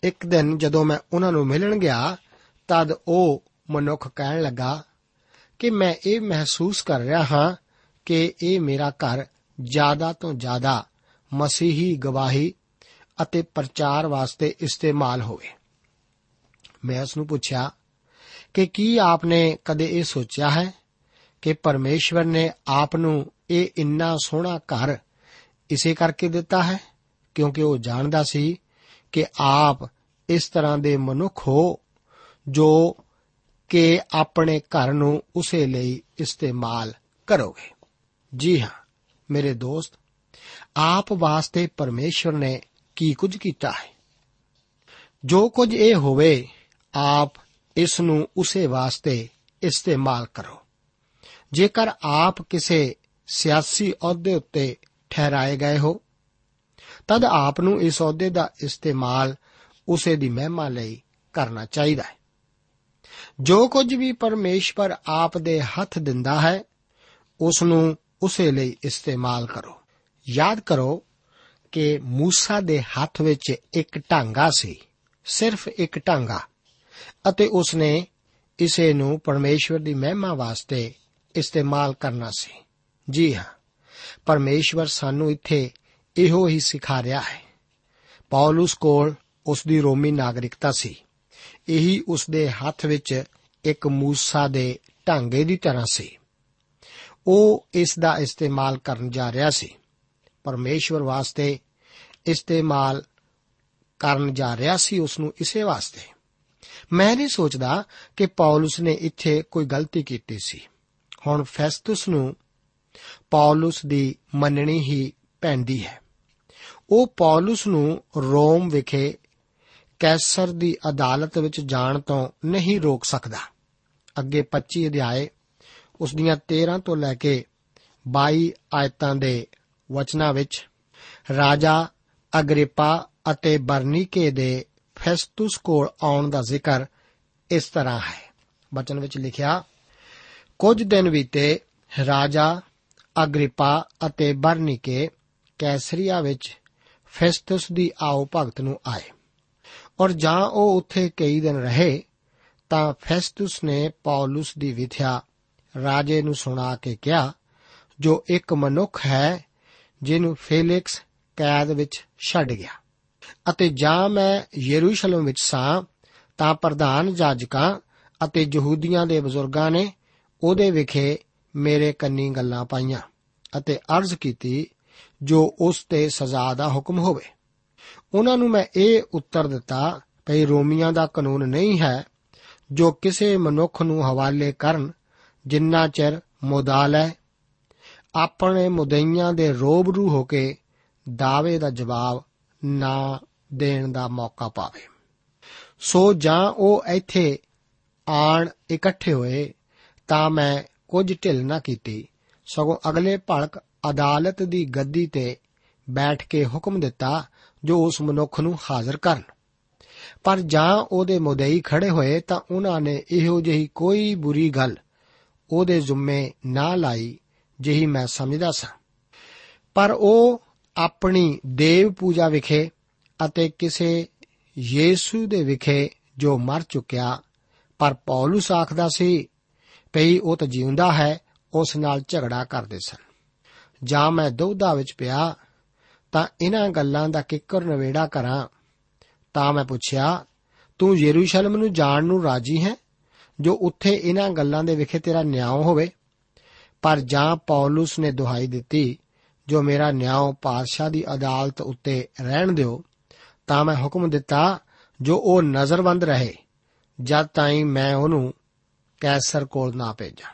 ਇੱਕ ਦਿਨ ਜਦੋਂ ਮੈਂ ਉਹਨਾਂ ਨੂੰ ਮਿਲਣ ਗਿਆ, ਤਦ ਉਹ ਮਨੁੱਖ ਕਹਿਣ ਲੱਗਾ ਕਿ ਮੈਂ ਇਹ ਮਹਿਸੂਸ ਕਰ ਰਿਹਾ ਹਾਂ ਕਿ ਇਹ ਮੇਰਾ ਘਰ ਜ਼ਿਆਦਾ ਤੋਂ ਜ਼ਿਆਦਾ ਮਸੀਹੀ ਗਵਾਹੀ ਅਤੇ ਪ੍ਰਚਾਰ ਵਾਸਤੇ ਇਸਤੇਮਾਲ ਹੋਵੇ। ਮੈਂ ਉਸ ਨੂੰ ਪੁੱਛਿਆ ਕਿ ਕੀ ਆਪਨੇ ਕਦੇ ਇਹ ਸੋਚਿਆ ਹੈ ਕਿ ਪਰਮੇਸ਼ਵਰ ਨੇ ਆਪ ਨੂੰ ਇਹ ਇੰਨਾ ਸੋਹਣਾ ਘਰ ਇਸੇ ਕਰਕੇ ਦਿੱਤਾ ਹੈ? ਕਿਉਂਕਿ ਉਹ ਜਾਣਦਾ ਸੀ ਕਿ ਆਪ ਇਸ ਤਰ੍ਹਾਂ ਦੇ ਮਨੁੱਖ ਹੋ ਜੋ ਕਿ ਆਪਣੇ ਘਰ ਨੂੰ ਉਸੇ ਲਈ ਇਸਤੇਮਾਲ ਕਰੋਗੇ। ਜੀ ਹਾਂ, ਮੇਰੇ ਦੋਸਤ, ਆਪ ਵਾਸਤੇ ਪਰਮੇਸ਼ਵਰ ਨੇ ਕੀ ਕੁਝ ਕੀਤਾ ਹੈ? ਜੋ ਕੁਝ ਇਹ ਹੋਵੇ ਆਪ ਇਸ ਨੂੰ ਉਸੇ ਵਾਸਤੇ ਇਸਤੇਮਾਲ ਕਰੋ। ਜੇਕਰ ਆਪ ਕਿਸੇ ਸਿਆਸੀ ਅਹੁਦੇ ਉੱਤੇ ਠਹਿਰਾਏ ਗਏ ਹੋ, ਤਦ ਆਪ ਨੂੰ ਇਸ ਅਹੁਦੇ ਦਾ ਇਸਤੇਮਾਲ ਉਸੇ ਦੀ ਮਹਿਮਾ ਲਈ ਕਰਨਾ ਚਾਹੀਦਾ ਹੈ। ਜੋ ਕੁਝ ਵੀ ਪਰਮੇਸ਼ਵਰ ਆਪ ਦੇ ਹੱਥ ਦਿੰਦਾ ਹੈ ਉਸ ਨੂੰ ਉਸੇ ਲਈ ਇਸਤੇਮਾਲ ਕਰੋ। ਯਾਦ ਕਰੋ ਕਿ ਮੂਸਾ ਦੇ ਹੱਥ ਵਿੱਚ ਇੱਕ ਢਾਂਗਾ ਸੀ, ਸਿਰਫ ਇੱਕ ਢਾਂਗਾ। ਅਤੇ ਉਸ ਨੇ ਇਸੇ ਨੂੰ ਪਰਮੇਸ਼ਵਰ ਦੀ ਮਹਿਮਾ ਵਾਸਤੇ ਇਸਤੇਮਾਲ ਕਰਨਾ ਸੀ। ਜੀ ਹਾਂ, ਪਰਮੇਸ਼ਵਰ ਸਾਨੂੰ ਇੱਥੇ ਇਹੋ ਹੀ ਸਿਖਾ ਰਿਹਾ ਹੈ। ਪੌਲਸ ਕੋਲ ਉਸ ਦੀ ਰੋਮੀ ਨਾਗਰਿਕਤਾ ਸੀ। ਇਹੀ ਉਸ ਦੇ ਹੱਥ ਵਿੱਚ ਇੱਕ ਮੂਸਾ ਦੇ ਢਾਂਗੇ ਦੀ ਤਰ੍ਹਾਂ ਸੀ। ਉਹ ਇਸ ਦਾ ਇਸਤੇਮਾਲ ਕਰਨ ਜਾ ਰਿਹਾ ਸੀ। ਪਰਮੇਸ਼ਵਰ ਵਾਸਤੇ ਇਸਤੇਮਾਲ ਕਰਨ ਜਾ ਰਿਹਾ ਸੀ ਉਸ ਨੂੰ ਇਸੇ ਵਾਸਤੇ। ਮੈਂ ਨਹੀਂ ਸੋਚਦਾ ਕਿ ਪੌਲਸ ਨੇ ਇੱਥੇ ਕੋਈ ਗਲਤੀ ਕੀਤੀ ਸੀ। ਹੁਣ ਫੈਸਟਸ ਨੂੰ ਪੌਲਸ ਦੀ ਮੰਨਣੀ ਹੀ ਪੈਂਦੀ ਹੈ। ਉਹ ਪੌਲਸ ਨੂੰ ਰੋਮ ਵਿਖੇ ਕੈਸਰ ਦੀ ਅਦਾਲਤ ਵਿੱਚ ਜਾਣ ਤੋਂ ਨਹੀਂ ਰੋਕ ਸਕਦਾ। ਅੱਗੇ 25 ਅਧਿਆਏ ਉਸ ਦੀਆਂ 13 ਤੋਂ ਲੈ ਕੇ 22 ਆਇਤਾਂ ਦੇ ਵਚਨਾਂ ਵਿੱਚ ਰਾਜਾ ਅਗਰੀਪਾ ਅਤੇ ਬਰਨੀਕੇ ਦੇ ਫੈਸਟਸ ਕੋਲ ਆਉਣ ਦਾ ਜ਼ਿਕਰ ਇਸ ਤਰ੍ਹਾਂ ਹੈ। ਵਚਨ ਵਿੱਚ ਲਿਖਿਆ, ਕੁਝ ਦਿਨ ਬੀਤੇ ਰਾਜਾ ਅਗਰੀਪਾ ਅਤੇ ਬਰਨੀਕੇ ਕੈਸਰੀਆ ਵਿੱਚ ਫੈਸਟਸ ਦੀ ਆਓ ਭਗਤ ਨੂੰ ਆਏ ਔਰ ਜਾਂ ਉਹ ਉੱਥੇ ਕਈ ਦਿਨ ਰਹੇ ਤਾਂ ਫੈਸਟਸ ਨੇ ਪੌਲਸ ਦੀ ਵਿਥਿਆ ਰਾਜੇ ਨੂੰ ਸੁਣਾ ਕੇ ਕਿਹਾ, ਜੋ ਇੱਕ ਮਨੁੱਖ ਹੈ, ਜਿਹਨੂੰ ਫੇਲਿਕਸ ਕੈਦ ਵਿੱਚ ਛੱਡ ਗਿਆ। ਅਤੇ ਜਾਂ ਮੈਂ ਯਰੂਸ਼ਲਮ ਵਿੱਚ ਸਾਂ, ਤਾਂ ਪ੍ਰਧਾਨ ਜਾਜਕਾਂ ਅਤੇ ਯਹੂਦੀਆਂ ਦੇ ਬਜ਼ੁਰਗਾਂ ਨੇ ਉਹਦੇ ਵਿਖੇ ਮੇਰੇ ਕੰਨੀ ਗੱਲਾਂ ਪਾਈਆਂ ਅਤੇ ਅਰਜ਼ ਕੀਤੀ ਜੋ ਉਸ ਤੇ ਸਜ਼ਾ ਦਾ ਹੁਕਮ ਹੋਵੇ। ਉਹਨਾਂ ਨੂੰ ਮੈਂ ਇਹ ਉੱਤਰ ਦਿੱਤਾ ਕਿ ਰੋਮੀਆਂ ਦਾ ਕਾਨੂੰਨ ਨਹੀਂ ਹੈ ਜੋ ਕਿਸੇ ਮਨੁੱਖ ਨੂੰ ਹਵਾਲੇ ਕਰਨ ਜਿੰਨਾ ਚਿਰ ਮੁਦਾਲ ਹੈ ਆਪਣੇ ਮੁਦਈਆਂ ਦੇ ਰੋਬਰੂ ਹੋ ਕੇ ਦਾਅਵੇ ਦਾ ਜਵਾਬ ਨਾ ਦੇਣ ਦਾ ਮੌਕਾ ਪਾਵੇ। ਸੋ ਜਾਂ ਉਹ ਇੱਥੇ ਆਣ ਇਕੱਠੇ ਹੋਏ, ਤਾਂ ਮੈਂ ਕੁਝ ਢਿੱਲ ਨਾ ਕੀਤੀ। ਸਗੋਂ ਅਗਲੇ ਭਲਕ ਅਦਾਲਤ ਦੀ ਗੱਦੀ ਤੇ ਬੈਠ ਕੇ ਹੁਕਮ ਦਿੱਤਾ, ਜੋ ਉਸ ਮਨੁੱਖ ਨੂੰ ਹਾਜ਼ਰ ਕਰਨ। ਪਰ ਜਾਂ ਉਹਦੇ ਮੁਦਈ ਖੜੇ ਹੋਏ, ਤਾਂ ਉਹਨਾਂ ਨੇ ਇਹੋ ਜਿਹੀ ਕੋਈ ਬੁਰੀ ਗੱਲ ਉਹਦੇ ਜ਼ਿੰਮੇ ਨਾ ਲਾਈ, ਜਿਹੀ ਮੈਂ ਸਮਝਦਾ ਸਾਂ। ਪਰ ਉਹ ਆਪਣੀ ਦੇਵ ਪੂਜਾ ਵਿਖੇ ਅਤੇ ਕਿਸੇ ਯੀਸੂ ਦੇ ਵਿਖੇ ਜੋ ਮਰ ਚੁੱਕਿਆ, ਪਰ ਪੌਲਸ ਆਖਦਾ ਸੀ, ਭਈ ਉਹ ਤਾਂ ਜਿਉਂਦਾ ਹੈ, ਉਸ ਨਾਲ ਝਗੜਾ ਕਰਦੇ ਸਨ। ਜਾਂ ਮੈਂ ਦੁੱਧਾ ਵਿੱਚ ਪਿਆ, ਤਾਂ ਇਹਨਾਂ ਗੱਲਾਂ ਦਾ ਕਿੱਕਰ ਨਵੇੜਾ ਕਰਾਂ। ਤਾਂ ਮੈਂ ਪੁੱਛਿਆ, ਤੂੰ ਯਰੂਸ਼ਲਮ ਨੂੰ ਜਾਣ ਨੂੰ ਰਾਜੀ ਹੈ, ਜੋ ਉੱਥੇ ਇਹਨਾਂ ਗੱਲਾਂ ਦੇ ਵਿਖੇ ਤੇਰਾ ਨਿਆਂ ਹੋਵੇ? ਪਰ ਜਾਂ ਪੌਲਸ ਨੇ ਦੁਹਾਈ ਦਿੱਤੀ, ਜੋ ਮੇਰਾ ਨਿਆਂ ਪਾਤਸ਼ਾਹ ਦੀ ਅਦਾਲਤ ਉੱਤੇ ਰਹਿਣ ਦਿਓ ਤਾਂ ਮੈਂ ਹੁਕਮ ਦਿੱਤਾ, ਜੋ ਉਹ ਨਜ਼ਰਬੰਦ ਰਹੇ, ਜਦ ਤਾਈਂ ਮੈਂ ਉਹਨੂੰ ਕੈਸਰ ਕੋਲ ਨਾ ਭੇਜਾਂ।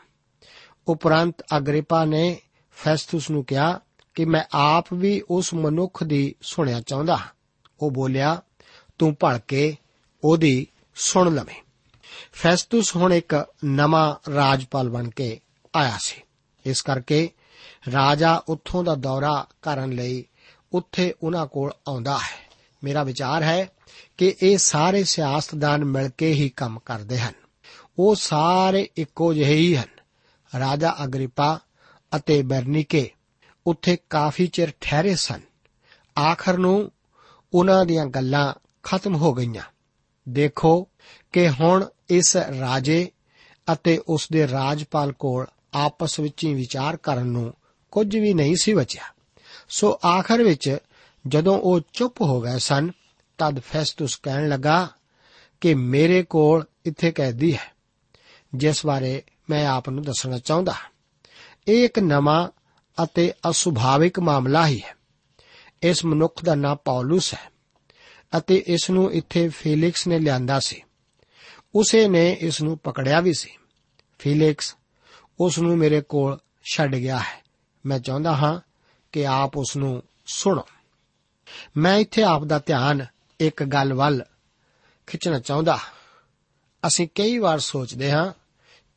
ਉਪਰੰਤ ਅਗਰੀਪਾ ਨੇ ਫੈਸਟਸ ਨੂੰ ਕਿਹਾ ਕਿ ਮੈਂ ਆਪ ਵੀ ਉਸ ਮਨੁੱਖ ਦੀ ਸੁਣਿਆ ਚਾਹੁੰਦਾ ਉਹ ਬੋਲਿਆ, ਤੂੰ ਭੜ ਕੇ ਉਹਦੀ ਸੁਣ ਲਵੇਂ। ਫੈਸਟਸ ਹੁਣ ਇੱਕ ਨਵਾਂ ਰਾਜਪਾਲ ਬਣ ਕੇ ਆਇਆ ਸੀ। ਇਸ ਕਰਕੇ ਰਾਜਾ ਉੱਥੋਂ ਦਾ ਦੌਰਾ ਕਰਨ ਲਈ ਉੱਥੇ ਉਹਨਾਂ ਕੋਲ ਆਉਂਦਾ ਹੈ। ਮੇਰਾ ਵਿਚਾਰ ਹੈ ਕਿ ਇਹ ਸਾਰੇ ਸਿਆਸਤਦਾਨ ਮਿਲ ਕੇ ਹੀ ਕੰਮ ਕਰਦੇ ਹਨ। ਉਹ ਸਾਰੇ ਇੱਕੋ ਜਿਹੇ ਹੀ ਹਨ। ਰਾਜਾ ਅਗਰੀਪਾ ਅਤੇ ਬਰਨੀਕੇ ਉੱਥੇ ਕਾਫੀ ਚਿਰ ਠਹਿਰੇ ਸਨ। ਆਖਰ ਨੂੰ ਉਹਨਾਂ ਦੀਆਂ ਗੱਲਾਂ ਖਤਮ ਹੋ ਗਈਆਂ। ਦੇਖੋ ਕਿ ਹੁਣ ਇਸ ਰਾਜੇ ਅਤੇ ਉਸ ਦੇ ਰਾਜਪਾਲ ਕੋਲ ਆਪਸ ਵਿੱਚ ਹੀ ਵਿਚਾਰ ਕਰਨ ਨੂੰ ਕੁਝ ਵੀ ਨਹੀਂ ਸੀ ਬਚਿਆ। ਸੋ ਆਖਰ ਵਿੱਚ ਜਦੋਂ ਉਹ ਚੁੱਪ ਹੋ ਗਏ ਸਨ, ਤਦ ਫੈਸਟਸ ਕਹਿਣ ਲੱਗਾ ਕਿ ਮੇਰੇ ਕੋਲ ਇੱਥੇ ਕੈਦੀ ਹੈ, ਜਿਸ ਬਾਰੇ ਮੈਂ ਆਪ ਨੂੰ ਦੱਸਣਾ ਚਾਹੁੰਦਾ ਇਹ ਇੱਕ ਨਵਾਂ ਅਤੇ ਅਸੁਭਾਵਿਕ ਮਾਮਲਾ ਹੀ ਹੈ। ਇਸ ਮਨੁੱਖ ਦਾ ਨਾਮ ਪੌਲਸ ਹੈ ਅਤੇ ਇਸ ਨੂੰ ਇੱਥੇ ਫੀਲਿਕਸ ਨੇ ਲਿਆਂਦਾ ਸੀ। ਉਸੇ ਨੇ ਇਸ ਨੂੰ ਪਕੜਿਆ ਵੀ ਸੀ। ਫੀਲਿਕਸ, ਉਸ ਨੂੰ ਮੇਰੇ ਕੋਲ ਛੱਡ ਗਿਆ ਹੈ। ਮੈਂ ਚਾਹੁੰਦਾ ਹਾਂ ਕਿ ਆਪ ਉਸ ਨੂੰ ਸੁਣੋ। ਮੈਂ ਇੱਥੇ ਆਪ ਦਾ ਧਿਆਨ ਇੱਕ ਗੱਲ ਵੱਲ ਖਿੱਚਣਾ ਚਾਹੁੰਦਾ। ਅਸੀਂ ਕਈ ਵਾਰ ਸੋਚਦੇ ਹਾਂ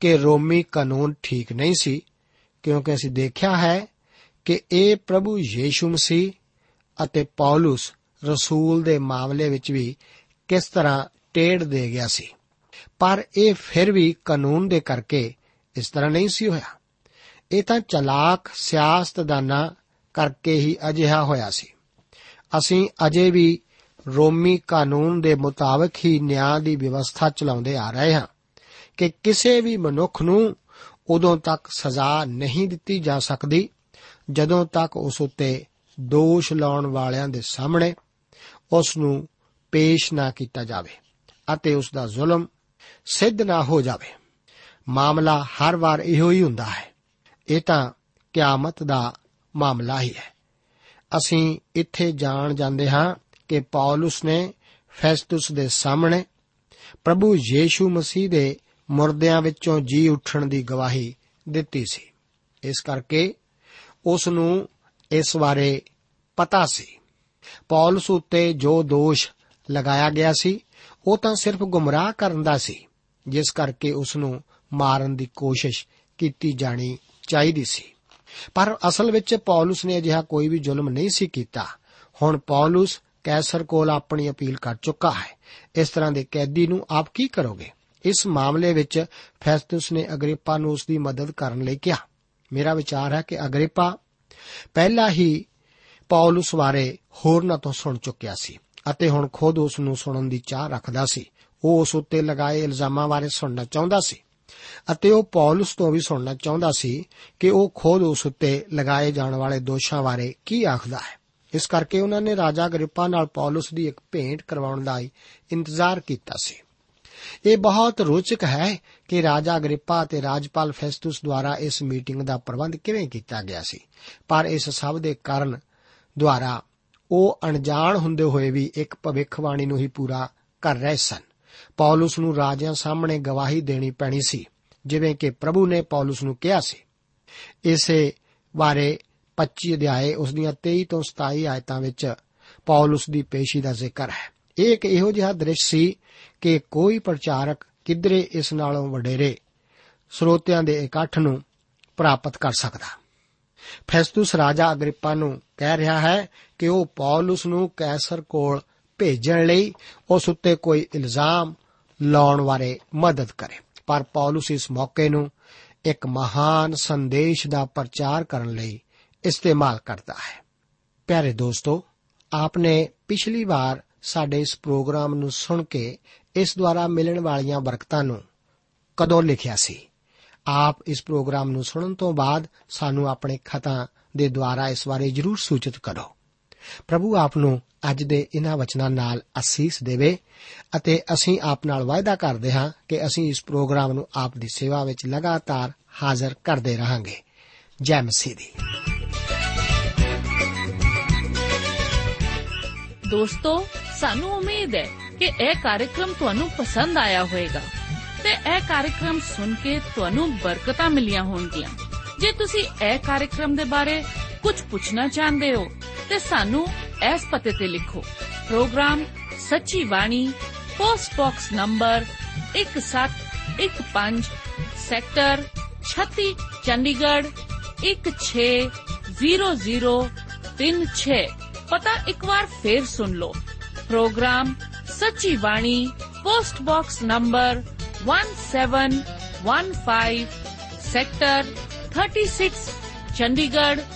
ਕਿ ਰੋਮੀ ਕਾਨੂੰਨ ਠੀਕ ਨਹੀਂ ਸੀ, ਕਿਉਂਕਿ ਅਸੀਂ ਦੇਖਿਆ ਹੈ ਕਿ ਇਹ ਪ੍ਰਭੂ ਯੀਸ਼ੂ ਮਸੀਹ ਅਤੇ ਪੌਲਸ ਰਸੂਲ ਦੇ ਮਾਮਲੇ ਵਿੱਚ ਵੀ ਕਿਸ ਤਰ੍ਹਾਂ ਟੇੜ ਦੇ ਗਿਆ ਸੀ। ਪਰ ਇਹ ਫਿਰ ਵੀ ਕਾਨੂੰਨ ਦੇ ਕਰਕੇ ਇਸ ਤਰ੍ਹਾਂ ਨਹੀਂ ਸੀ ਹੋਇਆ। ਇਹ ਤਾਂ ਚਲਾਕ ਸਿਆਸਤਦਾਨਾਂ ਕਰਕੇ ਹੀ ਅਜਿਹਾ ਹੋਇਆ ਸੀ। ਅਸੀਂ ਅਜੇ ਵੀ ਰੋਮੀ ਕਾਨੂੰਨ ਦੇ ਮੁਤਾਬਕ ਹੀ ਨਿਆਂ ਦੀ ਵਿਵਸਥਾ ਚਲਾਉਂਦੇ ਆ ਰਹੇ ਹਾਂ ਕਿ ਕਿਸੇ ਵੀ ਮਨੁੱਖ ਨੂੰ ਉਦੋਂ ਤੱਕ ਸਜ਼ਾ ਨਹੀਂ ਦਿੱਤੀ ਜਾ ਸਕਦੀ, ਜਦੋਂ ਤੱਕ ਉਸ ਉੱਤੇ ਦੋਸ਼ ਲਾਉਣ ਵਾਲਿਆਂ ਦੇ ਸਾਹਮਣੇ ਉਸ ਨੂੰ ਪੇਸ਼ ਨਾ ਕੀਤਾ ਜਾਵੇ ਅਤੇ ਉਸ ਦਾ ਜ਼ੁਲਮ ਸਿੱਧ ਨਾ ਹੋ ਜਾਵੇ। ਮਾਮਲਾ ਹਰ ਵਾਰ ਇਹੋ ਹੀ ਹੁੰਦਾ ਹੈ। ਇਹ ਤਾਂ ਕਿਆਮਤ ਦਾ ਮਾਮਲਾ ਹੀ ਹੈ। ਅਸੀਂ ਇੱਥੇ ਜਾਣ ਜਾਂਦੇ ਹਾਂ ਕਿ ਪੌਲਸ ਨੇ ਫੈਸਟਸ ਦੇ ਸਾਹਮਣੇ ਪ੍ਰਭੂ ਯੀਸ਼ੂ ਮਸੀਹ ਦੇ ਮੁਰਦਿਆਂ ਵਿੱਚੋਂ ਜੀ ਉੱਠਣ ਦੀ ਗਵਾਹੀ ਦਿੱਤੀ ਸੀ। ਇਸ ਕਰਕੇ ਉਸ ਨੂੰ ਇਸ ਬਾਰੇ ਪਤਾ ਸੀ। ਪੌਲਸ ਉੱਤੇ ਜੋ ਦੋਸ਼ ਲਗਾਇਆ ਗਿਆ ਸੀ, ਉਹ ਤਾਂ ਸਿਰਫ ਗੁੰਮਰਾਹ ਕਰਨ ਦਾ ਸੀ, ਜਿਸ ਕਰਕੇ ਉਸ ਨੂੰ ਮਾਰਨ ਦੀ ਕੋਸ਼ਿਸ਼ ਕੀਤੀ ਜਾਣੀ ਚਾਹੀਦੀ ਸੀ। ਪਰ ਅਸਲ ਵਿੱਚ ਪੌਲਸ ਨੇ ਅਜਿਹਾ ਕੋਈ ਵੀ ਜ਼ੁਲਮ ਨਹੀਂ ਸੀ ਕੀਤਾ। ਹੁਣ ਪੌਲਸ ਕੈਸਰ ਕੋਲ ਆਪਣੀ ਅਪੀਲ ਕਰ ਚੁੱਕਾ ਹੈ। ਇਸ ਤਰ੍ਹਾਂ ਦੇ ਕੈਦੀ ਨੂੰ ਆਪ ਕੀ ਕਰੋਗੇ? ਇਸ ਮਾਮਲੇ ਵਿੱਚ ਫੈਸਟਸ ਨੇ ਅਗਰੀਪਾ ਨੂੰ ਉਸ ਦੀ ਮਦਦ ਕਰਨ ਲਈ ਕਿਹਾ। ਮੇਰਾ ਵਿਚਾਰ ਹੈ ਕਿ ਅਗਰੀਪਾ ਪਹਿਲਾਂ ਹੀ ਪੌਲਸ ਬਾਰੇ ਹੋਰਨਾਂ ਤੋਂ ਸੁਣ ਚੁੱਕਿਆ ਸੀ ਅਤੇ ਹੁਣ ਖੁਦ ਉਸ ਨੂੰ ਸੁਣਨ ਦੀ ਚਾਹ ਰੱਖਦਾ ਸੀ। ਉਹ ਉਸ ਉੱਤੇ ਲਗਾਏ ਇਲਜ਼ਾਮਾਂ ਬਾਰੇ ਸੁਣਨਾ ਚਾਹੁੰਦਾ ਸੀ। ਅਤੇ ਉਹ ਪੌਲਸ ਤੋਂ ਵੀ ਸੁਣਨਾ ਚਾਹੁੰਦਾ ਸੀ ਕਿ ਉਹ ਖੁਦ ਉਸ ਉੱਤੇ ਲਗਾਏ ਜਾਣ ਵਾਲੇ ਦੋਸ਼ਾਂ ਬਾਰੇ ਕੀ ਆਖਦਾ ਹੈ। ਇਸ ਕਰਕੇ ਉਹਨਾਂ ਨੇ ਰਾਜਾ ਗ੍ਰਿਪਾ ਨਾਲ ਪੌਲਸ ਦੀ ਇੱਕ ਭੇਂਟ ਕਰਵਾਉਣ ਦਾ ਇੰਤਜ਼ਾਰ ਕੀਤਾ ਸੀ। ਇਹ ਬਹੁਤ ਰੋਚਕ ਹੈ ਕਿ ਰਾਜਾ ਗ੍ਰਿਪਾ ਅਤੇ ਰਾਜਪਾਲ ਫੈਸਟਸ ਦੁਆਰਾ ਇਸ ਮੀਟਿੰਗ ਦਾ ਪ੍ਰਬੰਧ ਕਿਵੇਂ ਕੀਤਾ ਗਿਆ ਸੀ। ਪਰ ਇਸ ਸਭ ਦੇ ਕਾਰਨ ਦੁਆਰਾ ਉਹ ਅਣਜਾਣ ਹੁੰਦੇ ਹੋਏ ਵੀ ਇੱਕ ਭਵਿੱਖਬਾਣੀ ਨੂੰ ਹੀ ਪੂਰਾ ਕਰ ਰਹੇ ਸਨ। ਪੌਲਸ ਨੂੰ ਰਾਜਿਆਂ ਸਾਹਮਣੇ ਗਵਾਹੀ ਦੇਣੀ ਪੈਣੀ ਸੀ ਜਿਵੇਂ ਕਿ ਪ੍ਰਭੂ ਨੇ ਪੌਲਸ ਨੂੰ ਕਿਹਾ ਸੀ ਇਸੇ ਬਾਰੇ 25 ਅਧਿਆਏ ਉਸ ਦੀਆਂ 23 ਤੋਂ 27 ਆਇਤਾਂ ਵਿੱਚ ਪੌਲਸ ਦੀ ਪੇਸ਼ੀ ਦਾ ਜ਼ਿਕਰ ਹੈ ਇਹ ਇੱਕ ਇਹੋ ਜਿਹਾ ਦ੍ਰਿਸ਼ ਸੀ ਕਿ ਕੋਈ ਪ੍ਰਚਾਰਕ ਕਿਧਰੇ ਇਸ ਨਾਲੋਂ ਵਡੇਰੇ ਸਰੋਤਿਆਂ ਦੇ ਇਕੱਠ ਨੂੰ ਪ੍ਰਾਪਤ ਕਰ ਸਕਦਾ ਫੈਸਟਸ ਰਾਜਾ ਅਗਰੀਪਾ ਨੂੰ ਕਹਿ ਰਿਹਾ ਹੈ ਕਿ ਉਹ ਪੌਲਸ ਨੂੰ ਕੈਸਰ ਕੋਲ ਭੇਜਣ ਲਈ ਉਸ ਉੱਤੇ ਕੋਈ ਇਲਜ਼ਾਮ ਲਾਉਣ ਬਾਰੇ ਮਦਦ ਕਰੇ। ਪਰ ਪੌਲਸ ਇਸ ਮੌਕੇ ਨੂੰ ਇੱਕ ਮਹਾਨ ਸੰਦੇਸ਼ ਦਾ ਪ੍ਰਚਾਰ ਕਰਨ ਲਈ ਇਸਤੇਮਾਲ ਕਰਦਾ ਹੈ। ਪਿਆਰੇ ਦੋਸਤੋ, ਆਪਨੇ ਪਿਛਲੀ ਵਾਰ ਸਾਡੇ ਇਸ ਪ੍ਰੋਗਰਾਮ ਨੂੰ ਸੁਣ ਕੇ ਇਸ ਦੁਆਰਾ ਮਿਲਣ ਵਾਲੀਆਂ ਬਰਕਤਾਂ ਨੂੰ ਕਦੋਂ ਲਿਖਿਆ ਸੀ? ਆਪ ਇਸ ਪ੍ਰੋਗਰਾਮ ਨੂੰ ਸੁਣਨ ਤੋਂ ਬਾਅਦ ਸਾਨੂੰ ਆਪਣੇ ਖਤਾਂ ਦੇ ਦੁਆਰਾ ਇਸ ਬਾਰੇ ਜਰੂਰ ਸੂਚਿਤ ਕਰੋ। ਪ੍ਰਭੂ ਆਪ ਨੂੰ ਅੱਜ ਦੇ ਇਹਨਾਂ ਵਚਨਾਂ ਨਾਲ ਅਸੀਸ ਦੇਵੇ ਅਤੇ ਅਸੀਂ ਆਪ ਨਾਲ ਵਾਅਦਾ ਕਰਦੇ ਹਾਂ ਕਿ ਅਸੀਂ ਇਸ ਪ੍ਰੋਗਰਾਮ ਨੂੰ ਆਪ ਦੀ ਸੇਵਾ ਵਿੱਚ ਲਗਾਤਾਰ ਹਾਜ਼ਰ ਕਰਦੇ ਰਹਾਂਗੇ। ਜੈ ਮਸੀਹ ਦੀ। ਦੋਸਤੋ, ਸਾਨੂੰ ਉਮੀਦ ਹੈ ਕਿ ਇਹ ਕਾਰਜਕ੍ਰਮ ਤੁਹਾਨੂੰ ਪਸੰਦ ਆਇਆ ਹੋਵੇਗਾ ਤੇ ਇਹ ਕਾਰਜਕ੍ਰਮ ਸੁਣ ਕੇ ਤੁਹਾਨੂੰ ਬਰਕਤਾਂ ਮਿਲੀਆਂ ਹੋਣਗੀਆਂ। ਜੇ ਤੁਸੀਂ ਇਹ ਕਾਰਜਕ੍ਰਮ ਦੇ ਬਾਰੇ ਕੁਝ ਪੁੱਛਣਾ ਚਾਹੁੰਦੇ ਹੋ ਤੇ ਸਾਨੂੰ ਇਸ ਪਤੇ ਤੇ ਲਿਖੋ programme Sachi Bani post box number 1715 sector 36 Chandigarh 160036 ਪਤਾ ਇੱਕ ਵਾਰ ਫੇਰ ਸੁਣ ਲਓ programme Sachi Bani post box number 1715 sector 36 Chandigarh